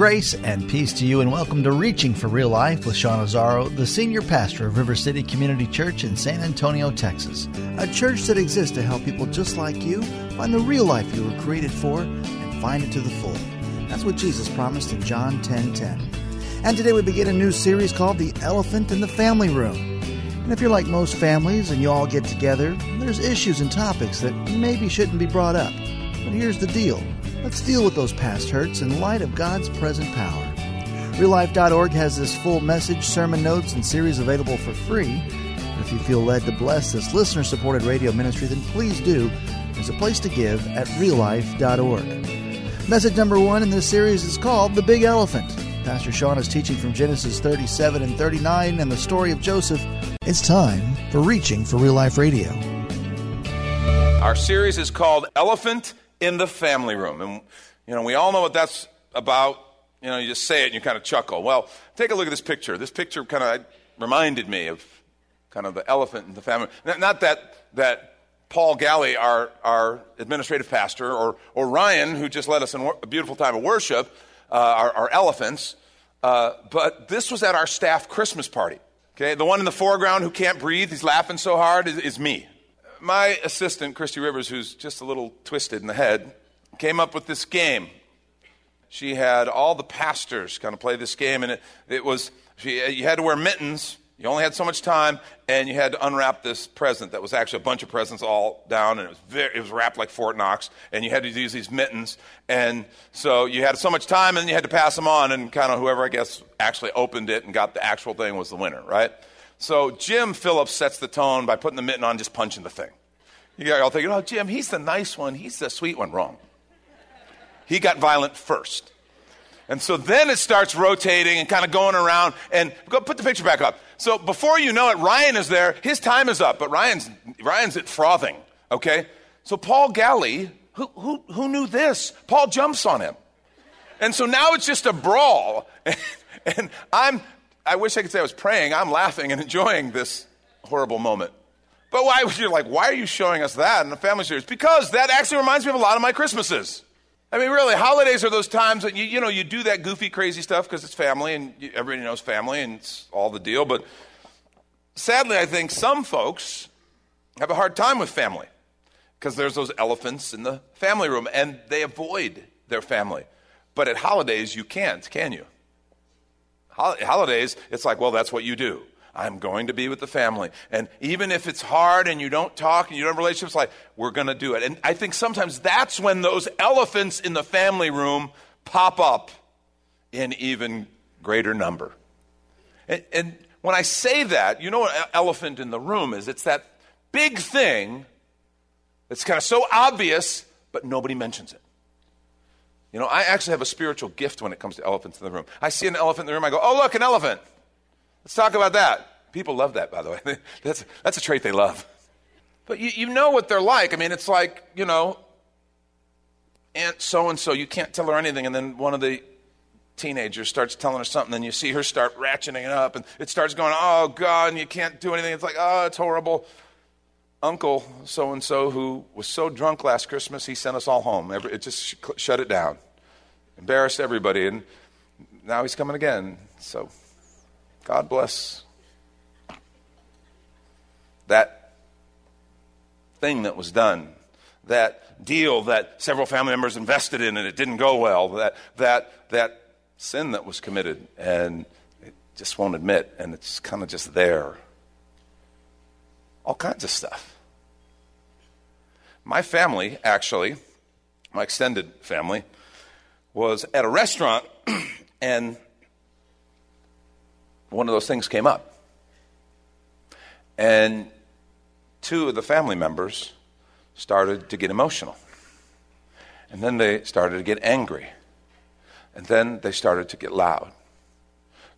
Grace and peace to you, and welcome to Reaching for Real Life with Sean Azzaro, the senior pastor of River City Community Church in San Antonio, Texas. A church that exists to help people just like you find the real life you were created for and find it to the full. That's what Jesus promised in John 10 10. And today we begin a new series called The Elephant in the Family Room. And if you're like most families and you all get together, there's issues and topics that maybe shouldn't be brought up. But here's the deal let's deal with those past hurts in light of God's present power. RealLife.org has this full message, sermon notes, and series available for free. And If you feel led to bless this listener supported radio ministry, then please do. There's a place to give at reallife.org. Message number one in this series is called The Big Elephant. Pastor Sean is teaching from Genesis 37 and 39 and the story of Joseph. It's time for Reaching for Real Life Radio. Our series is called Elephant in the Family Room. And, you know, we all know what that's about. You know, you just say it and you kind of chuckle. Well, take a look at this picture. This picture kind of reminded me of kind of the elephant in the family. Not that, that Paul Galley, our, our administrative pastor, or, or Ryan, who just led us in a beautiful time of worship, uh, our, our elephants, uh, but this was at our staff Christmas party. Okay, the one in the foreground who can't breathe, he's laughing so hard, is, is me my assistant, Christy Rivers, who's just a little twisted in the head, came up with this game. She had all the pastors kind of play this game, and it, it was she, you had to wear mittens. You only had so much time, and you had to unwrap this present that was actually a bunch of presents all down, and it was, very, it was wrapped like Fort Knox, and you had to use these mittens. And so you had so much time, and you had to pass them on, and kind of whoever, I guess, actually opened it and got the actual thing was the winner, right? So Jim Phillips sets the tone by putting the mitten on, just punching the thing. You all thinking, oh, Jim, he's the nice one, he's the sweet one. Wrong. He got violent first. And so then it starts rotating and kind of going around. And go put the picture back up. So before you know it, Ryan is there. His time is up, but Ryan's Ryan's at frothing. Okay. So Paul Galley, who who who knew this? Paul jumps on him, and so now it's just a brawl. And, and I'm I wish I could say I was praying. I'm laughing and enjoying this horrible moment. But why would you like, why are you showing us that in the family series? Because that actually reminds me of a lot of my Christmases. I mean, really, holidays are those times that you, you know, you do that goofy, crazy stuff because it's family and you, everybody knows family and it's all the deal. But sadly, I think some folks have a hard time with family because there's those elephants in the family room and they avoid their family. But at holidays, you can't, can you? Holidays, it's like, well, that's what you do. I'm going to be with the family. And even if it's hard and you don't talk and you don't have relationships, like, we're going to do it. And I think sometimes that's when those elephants in the family room pop up in even greater number. And, and when I say that, you know what elephant in the room is? It's that big thing that's kind of so obvious, but nobody mentions it. You know, I actually have a spiritual gift when it comes to elephants in the room. I see an elephant in the room, I go, oh, look, an elephant. Let's talk about that. People love that, by the way. that's, that's a trait they love. But you, you know what they're like. I mean, it's like, you know, Aunt so and so, you can't tell her anything, and then one of the teenagers starts telling her something, and you see her start ratcheting it up, and it starts going, oh, God, and you can't do anything. It's like, oh, it's horrible. Uncle so and so, who was so drunk last Christmas, he sent us all home. It just shut it down, embarrassed everybody, and now he's coming again. So, God bless that thing that was done, that deal that several family members invested in and it didn't go well, that, that, that sin that was committed and it just won't admit, and it's kind of just there all kinds of stuff. My family, actually, my extended family, was at a restaurant and one of those things came up. And two of the family members started to get emotional. And then they started to get angry. And then they started to get loud.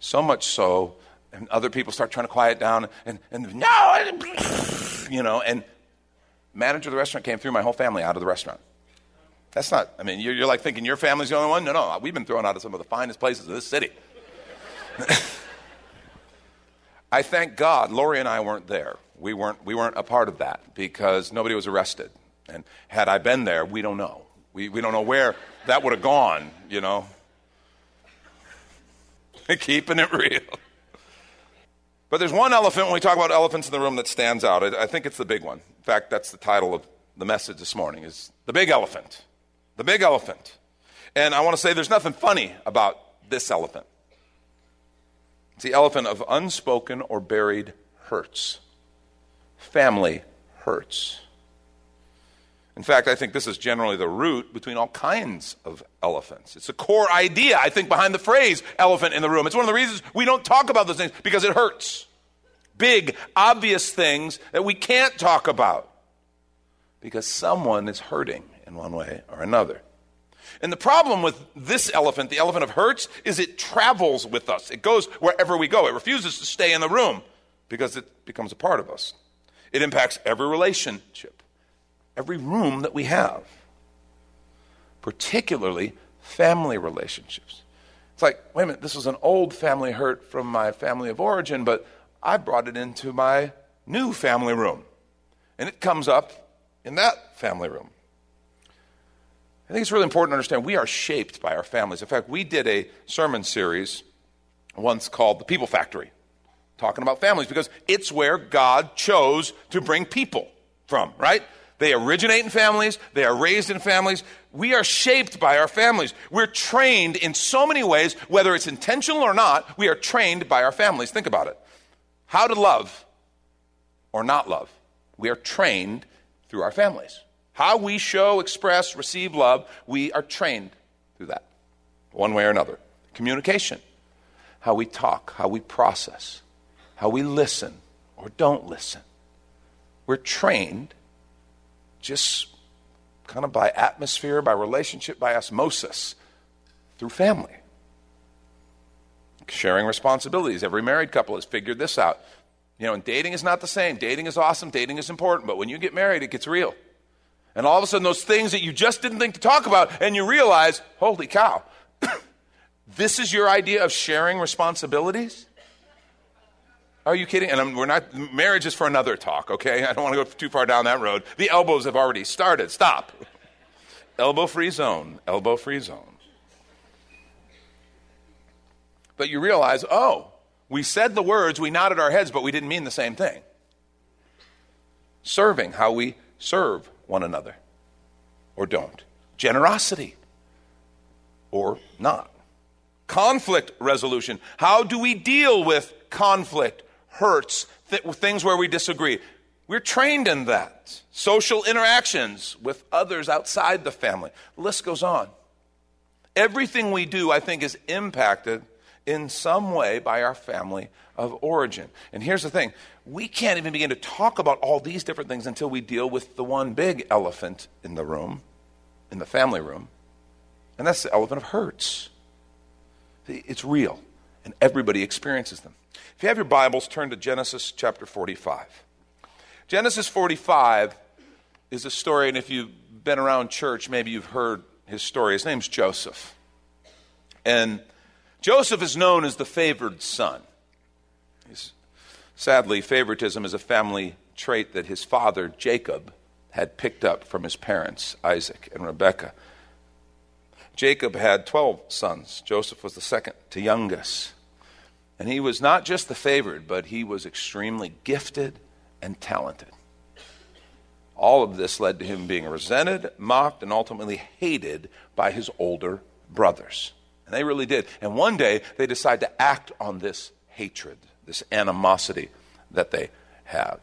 So much so and other people start trying to quiet down and, and no you know and manager of the restaurant came through my whole family out of the restaurant. That's not i mean you're, you're like thinking your family's the only one? No no we've been thrown out of some of the finest places of this city. I thank god lori and i weren't there. We weren't we weren't a part of that because nobody was arrested. And had i been there we don't know. We, we don't know where that would have gone you know. Keeping it real. But there's one elephant when we talk about elephants in the room that stands out. I, I think it's the big one. In fact, that's the title of the message this morning is the big elephant. The big elephant. And I want to say there's nothing funny about this elephant. It's the elephant of unspoken or buried hurts. Family hurts. In fact, I think this is generally the root between all kinds of elephants. It's a core idea, I think, behind the phrase elephant in the room. It's one of the reasons we don't talk about those things because it hurts. Big, obvious things that we can't talk about because someone is hurting in one way or another. And the problem with this elephant, the elephant of hurts, is it travels with us. It goes wherever we go. It refuses to stay in the room because it becomes a part of us. It impacts every relationship, every room that we have, particularly family relationships. It's like, wait a minute, this is an old family hurt from my family of origin, but I brought it into my new family room. And it comes up in that family room. I think it's really important to understand we are shaped by our families. In fact, we did a sermon series once called The People Factory, talking about families, because it's where God chose to bring people from, right? They originate in families, they are raised in families. We are shaped by our families. We're trained in so many ways, whether it's intentional or not, we are trained by our families. Think about it. How to love or not love. We are trained through our families. How we show, express, receive love, we are trained through that, one way or another. Communication, how we talk, how we process, how we listen or don't listen. We're trained just kind of by atmosphere, by relationship, by osmosis through family. Sharing responsibilities. Every married couple has figured this out. You know, and dating is not the same. Dating is awesome, dating is important, but when you get married, it gets real. And all of a sudden, those things that you just didn't think to talk about, and you realize, holy cow, this is your idea of sharing responsibilities? Are you kidding? And I'm, we're not, marriage is for another talk, okay? I don't want to go too far down that road. The elbows have already started. Stop. elbow free zone, elbow free zone. But you realize, oh, we said the words, we nodded our heads, but we didn't mean the same thing. Serving, how we serve one another or don't. Generosity or not. Conflict resolution. How do we deal with conflict, hurts, th- things where we disagree? We're trained in that. Social interactions with others outside the family. The list goes on. Everything we do, I think, is impacted in some way by our family of origin. And here's the thing we can't even begin to talk about all these different things until we deal with the one big elephant in the room, in the family room, and that's the elephant of hurts. It's real, and everybody experiences them. If you have your Bibles, turn to Genesis chapter 45. Genesis 45 is a story, and if you've been around church, maybe you've heard his story. His name's Joseph. And Joseph is known as the favored son. He's, sadly, favoritism is a family trait that his father, Jacob, had picked up from his parents, Isaac and Rebekah. Jacob had 12 sons. Joseph was the second to youngest. And he was not just the favored, but he was extremely gifted and talented. All of this led to him being resented, mocked, and ultimately hated by his older brothers. And they really did. And one day they decide to act on this hatred, this animosity that they have.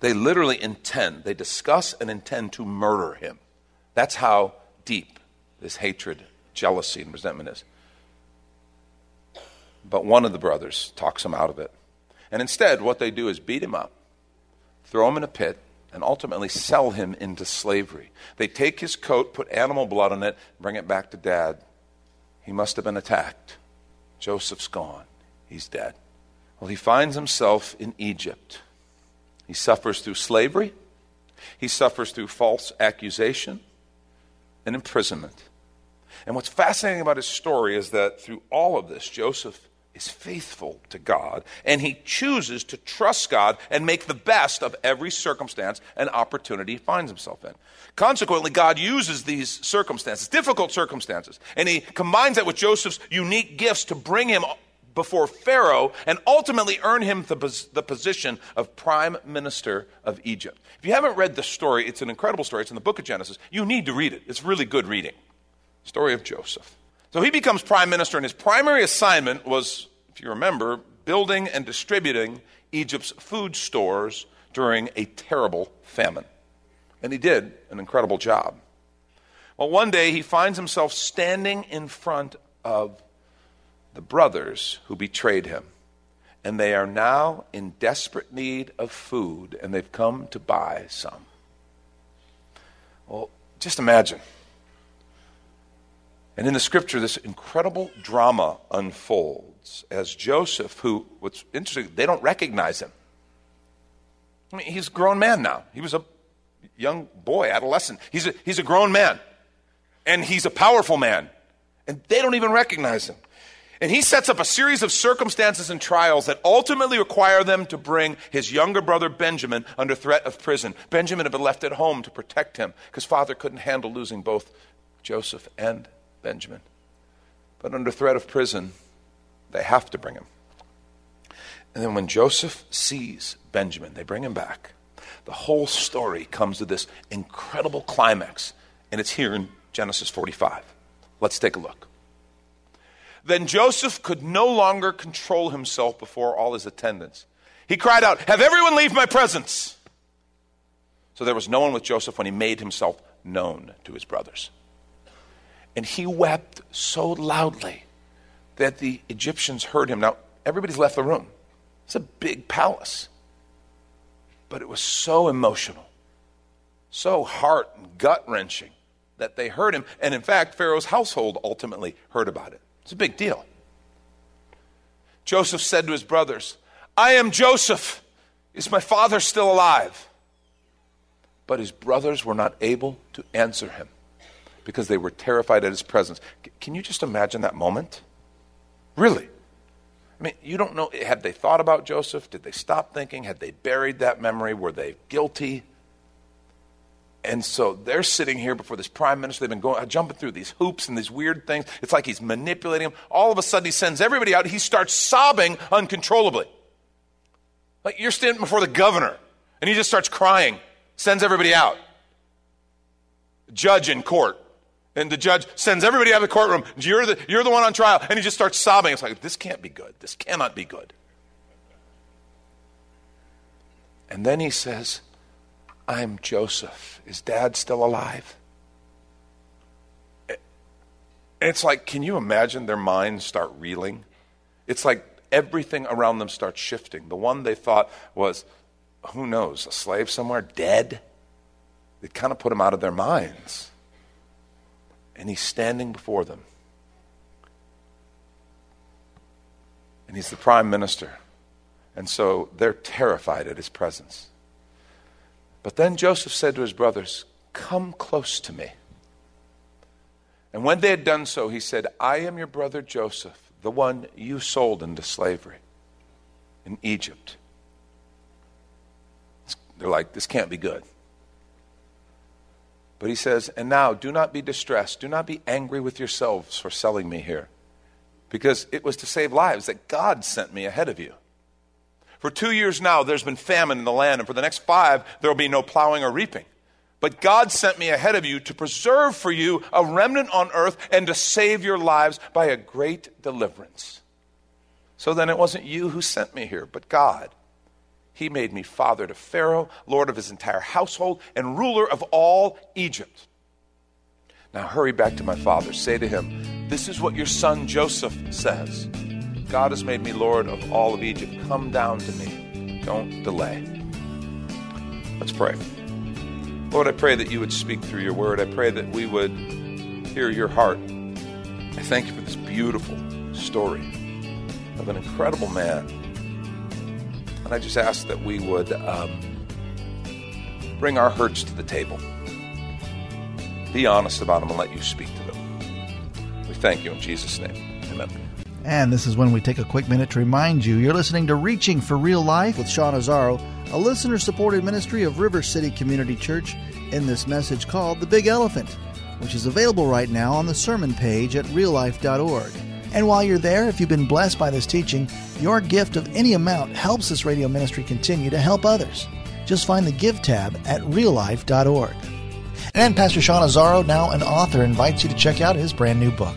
They literally intend, they discuss and intend to murder him. That's how deep this hatred, jealousy, and resentment is. But one of the brothers talks him out of it. And instead, what they do is beat him up, throw him in a pit, and ultimately sell him into slavery. They take his coat, put animal blood on it, bring it back to dad, he must have been attacked. Joseph's gone. He's dead. Well, he finds himself in Egypt. He suffers through slavery, he suffers through false accusation and imprisonment. And what's fascinating about his story is that through all of this, Joseph is faithful to God, and he chooses to trust God and make the best of every circumstance and opportunity he finds himself in. Consequently, God uses these circumstances, difficult circumstances, and he combines that with Joseph's unique gifts to bring him before Pharaoh and ultimately earn him the, the position of prime minister of Egypt. If you haven't read the story, it's an incredible story. It's in the book of Genesis. You need to read it. It's really good reading. Story of Joseph. So he becomes prime minister, and his primary assignment was, if you remember, building and distributing Egypt's food stores during a terrible famine. And he did an incredible job. Well, one day he finds himself standing in front of the brothers who betrayed him. And they are now in desperate need of food, and they've come to buy some. Well, just imagine. And in the scripture, this incredible drama unfolds as Joseph, who, what's interesting, they don't recognize him. I mean, he's a grown man now. He was a young boy, adolescent. He's a, he's a grown man. And he's a powerful man. And they don't even recognize him. And he sets up a series of circumstances and trials that ultimately require them to bring his younger brother Benjamin under threat of prison. Benjamin had been left at home to protect him because father couldn't handle losing both Joseph and Benjamin. But under threat of prison, they have to bring him. And then when Joseph sees Benjamin, they bring him back. The whole story comes to this incredible climax, and it's here in Genesis 45. Let's take a look. Then Joseph could no longer control himself before all his attendants. He cried out, Have everyone leave my presence! So there was no one with Joseph when he made himself known to his brothers. And he wept so loudly that the Egyptians heard him. Now, everybody's left the room. It's a big palace. But it was so emotional, so heart and gut wrenching that they heard him. And in fact, Pharaoh's household ultimately heard about it. It's a big deal. Joseph said to his brothers, I am Joseph. Is my father still alive? But his brothers were not able to answer him because they were terrified at his presence. Can you just imagine that moment? Really? I mean, you don't know. Had they thought about Joseph? Did they stop thinking? Had they buried that memory? Were they guilty? And so they're sitting here before this prime minister. They've been going, jumping through these hoops and these weird things. It's like he's manipulating them. All of a sudden, he sends everybody out. He starts sobbing uncontrollably. Like you're standing before the governor, and he just starts crying, sends everybody out. Judge in court. And the judge sends everybody out of the courtroom. You're the, you're the one on trial. And he just starts sobbing. It's like, this can't be good. This cannot be good. And then he says, I'm Joseph. Is dad still alive? It's like, can you imagine their minds start reeling? It's like everything around them starts shifting. The one they thought was, who knows, a slave somewhere, dead? It kind of put him out of their minds. And he's standing before them. And he's the prime minister. And so they're terrified at his presence. But then Joseph said to his brothers, Come close to me. And when they had done so, he said, I am your brother Joseph, the one you sold into slavery in Egypt. They're like, This can't be good. But he says, And now do not be distressed. Do not be angry with yourselves for selling me here. Because it was to save lives that God sent me ahead of you. For two years now, there's been famine in the land, and for the next five, there will be no plowing or reaping. But God sent me ahead of you to preserve for you a remnant on earth and to save your lives by a great deliverance. So then it wasn't you who sent me here, but God. He made me father to Pharaoh, lord of his entire household, and ruler of all Egypt. Now hurry back to my father. Say to him, This is what your son Joseph says. God has made me Lord of all of Egypt. Come down to me. Don't delay. Let's pray. Lord, I pray that you would speak through your word. I pray that we would hear your heart. I thank you for this beautiful story of an incredible man. And I just ask that we would um, bring our hurts to the table. Be honest about them and let you speak to them. We thank you in Jesus' name. Amen. And this is when we take a quick minute to remind you you're listening to Reaching for Real Life with Sean Azzaro, a listener supported ministry of River City Community Church, in this message called The Big Elephant, which is available right now on the sermon page at reallife.org. And while you're there, if you've been blessed by this teaching, your gift of any amount helps this radio ministry continue to help others. Just find the Give tab at reallife.org. And Pastor Sean Azzaro, now an author, invites you to check out his brand new book.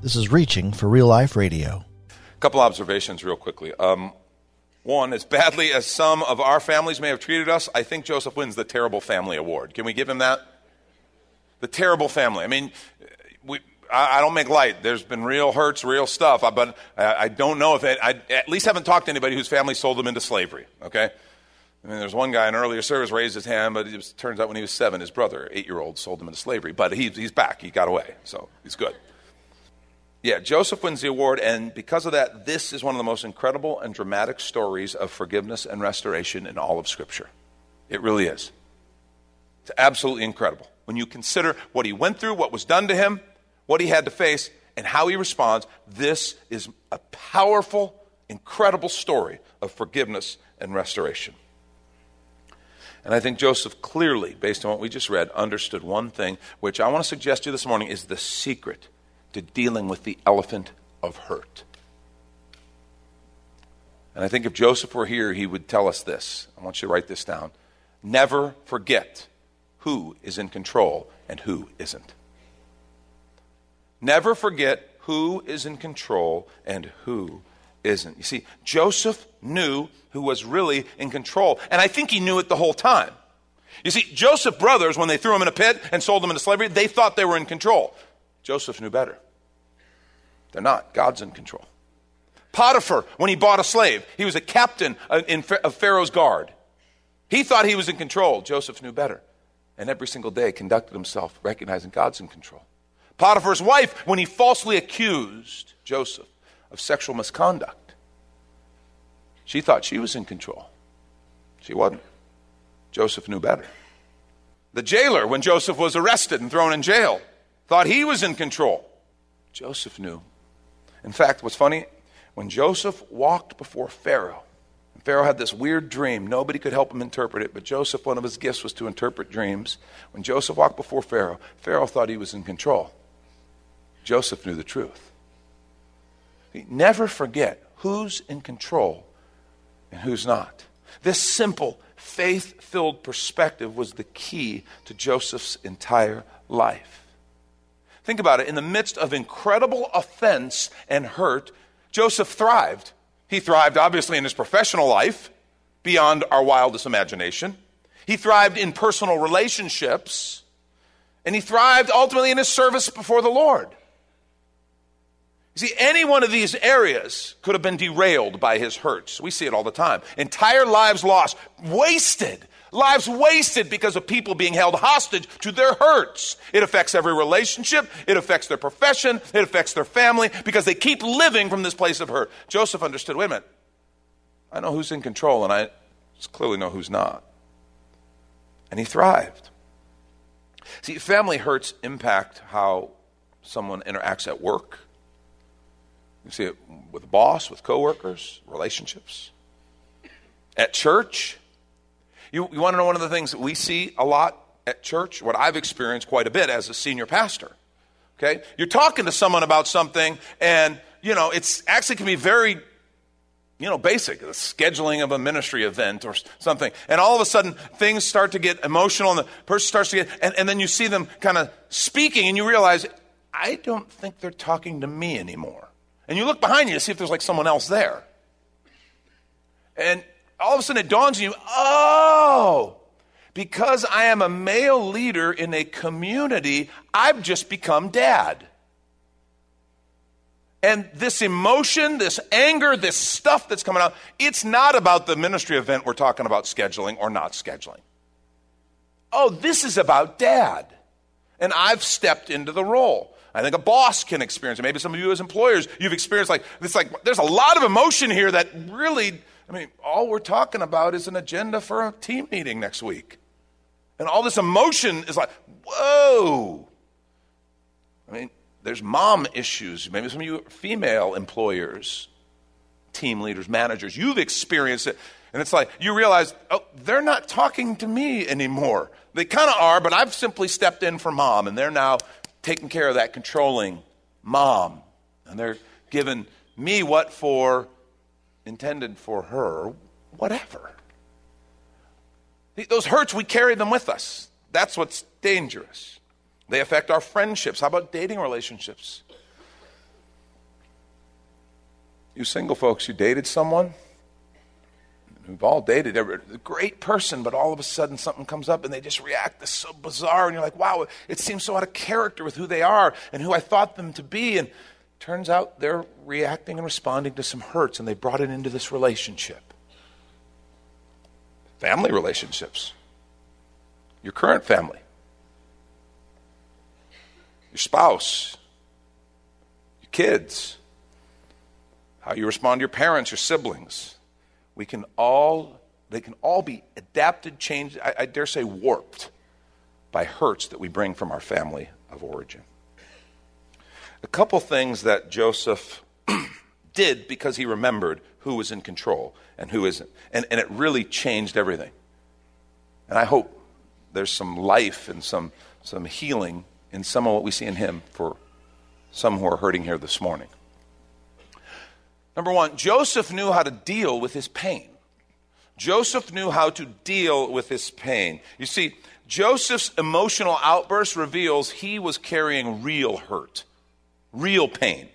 This is Reaching for Real Life Radio. A couple observations, real quickly. Um, one, as badly as some of our families may have treated us, I think Joseph wins the Terrible Family Award. Can we give him that? The Terrible Family. I mean, we, I, I don't make light. There's been real hurts, real stuff, but I, I don't know if it, I at least haven't talked to anybody whose family sold them into slavery, okay? I mean, there's one guy in earlier service raised his hand, but it was, turns out when he was seven, his brother, eight year old, sold him into slavery. But he, he's back. He got away, so he's good. Yeah, Joseph wins the award, and because of that, this is one of the most incredible and dramatic stories of forgiveness and restoration in all of Scripture. It really is. It's absolutely incredible. When you consider what he went through, what was done to him, what he had to face, and how he responds, this is a powerful, incredible story of forgiveness and restoration. And I think Joseph clearly, based on what we just read, understood one thing, which I want to suggest to you this morning is the secret to dealing with the elephant of hurt. And I think if Joseph were here, he would tell us this. I want you to write this down. Never forget who is in control and who isn't. Never forget who is in control and who isn't. You see, Joseph knew who was really in control, and I think he knew it the whole time. You see, Joseph's brothers, when they threw him in a pit and sold him into slavery, they thought they were in control. Joseph knew better. They're not. God's in control. Potiphar, when he bought a slave, he was a captain of Pharaoh's guard. He thought he was in control. Joseph knew better. And every single day conducted himself recognizing God's in control. Potiphar's wife, when he falsely accused Joseph of sexual misconduct, she thought she was in control. She wasn't. Joseph knew better. The jailer, when Joseph was arrested and thrown in jail, thought he was in control. Joseph knew in fact, what's funny, when Joseph walked before Pharaoh, Pharaoh had this weird dream. Nobody could help him interpret it, but Joseph, one of his gifts was to interpret dreams. When Joseph walked before Pharaoh, Pharaoh thought he was in control. Joseph knew the truth. Never forget who's in control and who's not. This simple, faith filled perspective was the key to Joseph's entire life. Think about it. In the midst of incredible offense and hurt, Joseph thrived. He thrived, obviously, in his professional life, beyond our wildest imagination. He thrived in personal relationships. And he thrived ultimately in his service before the Lord. You see, any one of these areas could have been derailed by his hurts. We see it all the time. Entire lives lost, wasted Lives wasted because of people being held hostage to their hurts. It affects every relationship. It affects their profession. It affects their family because they keep living from this place of hurt. Joseph understood wait a minute. I know who's in control and I clearly know who's not. And he thrived. See, family hurts impact how someone interacts at work. You see it with a boss, with coworkers, relationships. At church, you, you want to know one of the things that we see a lot at church? What I've experienced quite a bit as a senior pastor. Okay? You're talking to someone about something, and, you know, it's actually can be very you know, basic, the scheduling of a ministry event or something. And all of a sudden, things start to get emotional, and the person starts to get, and, and then you see them kind of speaking, and you realize, I don't think they're talking to me anymore. And you look behind you to see if there's like someone else there. And all of a sudden, it dawns on you, oh, because I am a male leader in a community, I've just become dad. And this emotion, this anger, this stuff that's coming out, it's not about the ministry event we're talking about scheduling or not scheduling. Oh, this is about dad. And I've stepped into the role. I think a boss can experience it. Maybe some of you as employers, you've experienced like, it's like, there's a lot of emotion here that really, I mean, all we're talking about is an agenda for a team meeting next week. And all this emotion is like, whoa. I mean, there's mom issues. Maybe some of you female employers, team leaders, managers, you've experienced it. And it's like you realize, oh, they're not talking to me anymore. They kind of are, but I've simply stepped in for mom, and they're now taking care of that controlling mom. And they're giving me what for intended for her, whatever. Those hurts, we carry them with us. That's what's dangerous. They affect our friendships. How about dating relationships? You single folks, you dated someone? We've all dated a great person, but all of a sudden something comes up and they just react. This so bizarre, and you're like, wow, it seems so out of character with who they are and who I thought them to be. And turns out they're reacting and responding to some hurts, and they brought it into this relationship. Family relationships, your current family your spouse, your kids, how you respond to your parents, your siblings. We can all, they can all be adapted, changed, I, I dare say warped by hurts that we bring from our family of origin. A couple things that Joseph did because he remembered who was in control and who isn't. And, and it really changed everything. And I hope there's some life and some, some healing in some of what we see in him for some who are hurting here this morning. Number one, Joseph knew how to deal with his pain. Joseph knew how to deal with his pain. You see, Joseph's emotional outburst reveals he was carrying real hurt, real pain.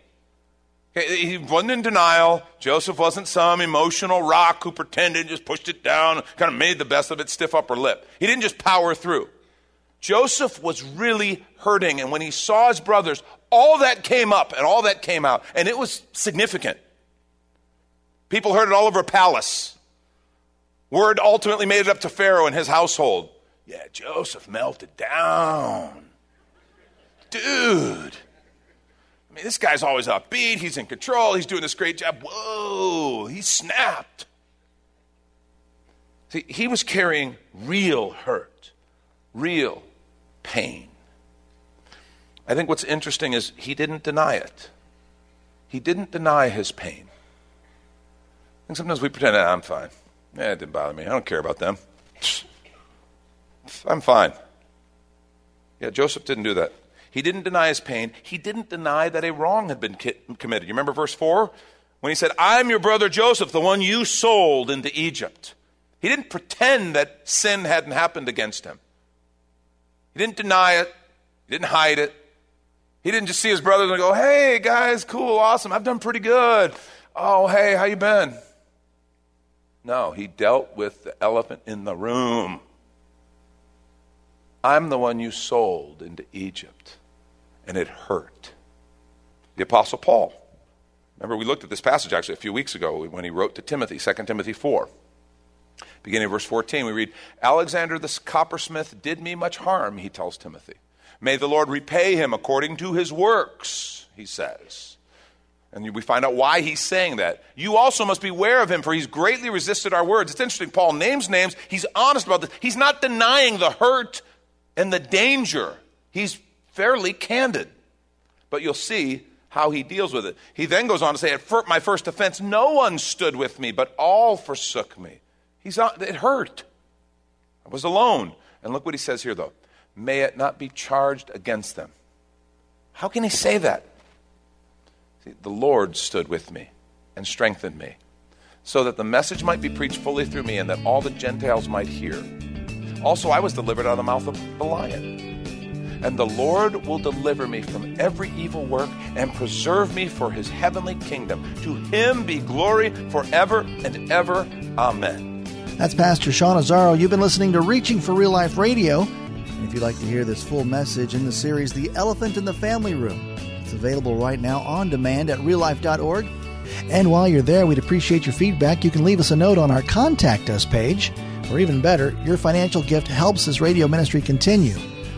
He wasn't in denial. Joseph wasn't some emotional rock who pretended, just pushed it down, kind of made the best of it, stiff upper lip. He didn't just power through. Joseph was really hurting, and when he saw his brothers, all that came up and all that came out, and it was significant. People heard it all over palace. Word ultimately made it up to Pharaoh and his household. Yeah, Joseph melted down. Dude. I mean, this guy's always upbeat. He's in control. He's doing this great job. Whoa, he snapped. See, he was carrying real hurt, real pain. I think what's interesting is he didn't deny it. He didn't deny his pain. And sometimes we pretend, ah, I'm fine. Yeah, it didn't bother me. I don't care about them. I'm fine. Yeah, Joseph didn't do that. He didn't deny his pain. He didn't deny that a wrong had been committed. You remember verse 4? When he said, I'm your brother Joseph, the one you sold into Egypt. He didn't pretend that sin hadn't happened against him. He didn't deny it, he didn't hide it. He didn't just see his brothers and go, "Hey guys, cool, awesome. I've done pretty good. Oh, hey, how you been?" No, he dealt with the elephant in the room. I'm the one you sold into Egypt, and it hurt. The Apostle Paul. Remember, we looked at this passage actually a few weeks ago when he wrote to Timothy, 2 Timothy 4. Beginning of verse 14, we read, Alexander the coppersmith did me much harm, he tells Timothy. May the Lord repay him according to his works, he says. And we find out why he's saying that. You also must beware of him, for he's greatly resisted our words. It's interesting. Paul names names. He's honest about this. He's not denying the hurt and the danger. He's fairly candid. But you'll see how he deals with it. He then goes on to say, At my first offense, no one stood with me, but all forsook me. He's not, it hurt. I was alone. And look what he says here, though. May it not be charged against them. How can he say that? See, the Lord stood with me and strengthened me, so that the message might be preached fully through me and that all the Gentiles might hear. Also, I was delivered out of the mouth of the lion. And the Lord will deliver me from every evil work and preserve me for his heavenly kingdom. To him be glory forever and ever. Amen. That's Pastor Sean Azzaro. You've been listening to Reaching for Real Life Radio. And if you'd like to hear this full message in the series, The Elephant in the Family Room, it's available right now on demand at reallife.org. And while you're there, we'd appreciate your feedback. You can leave us a note on our Contact Us page, or even better, your financial gift helps this radio ministry continue.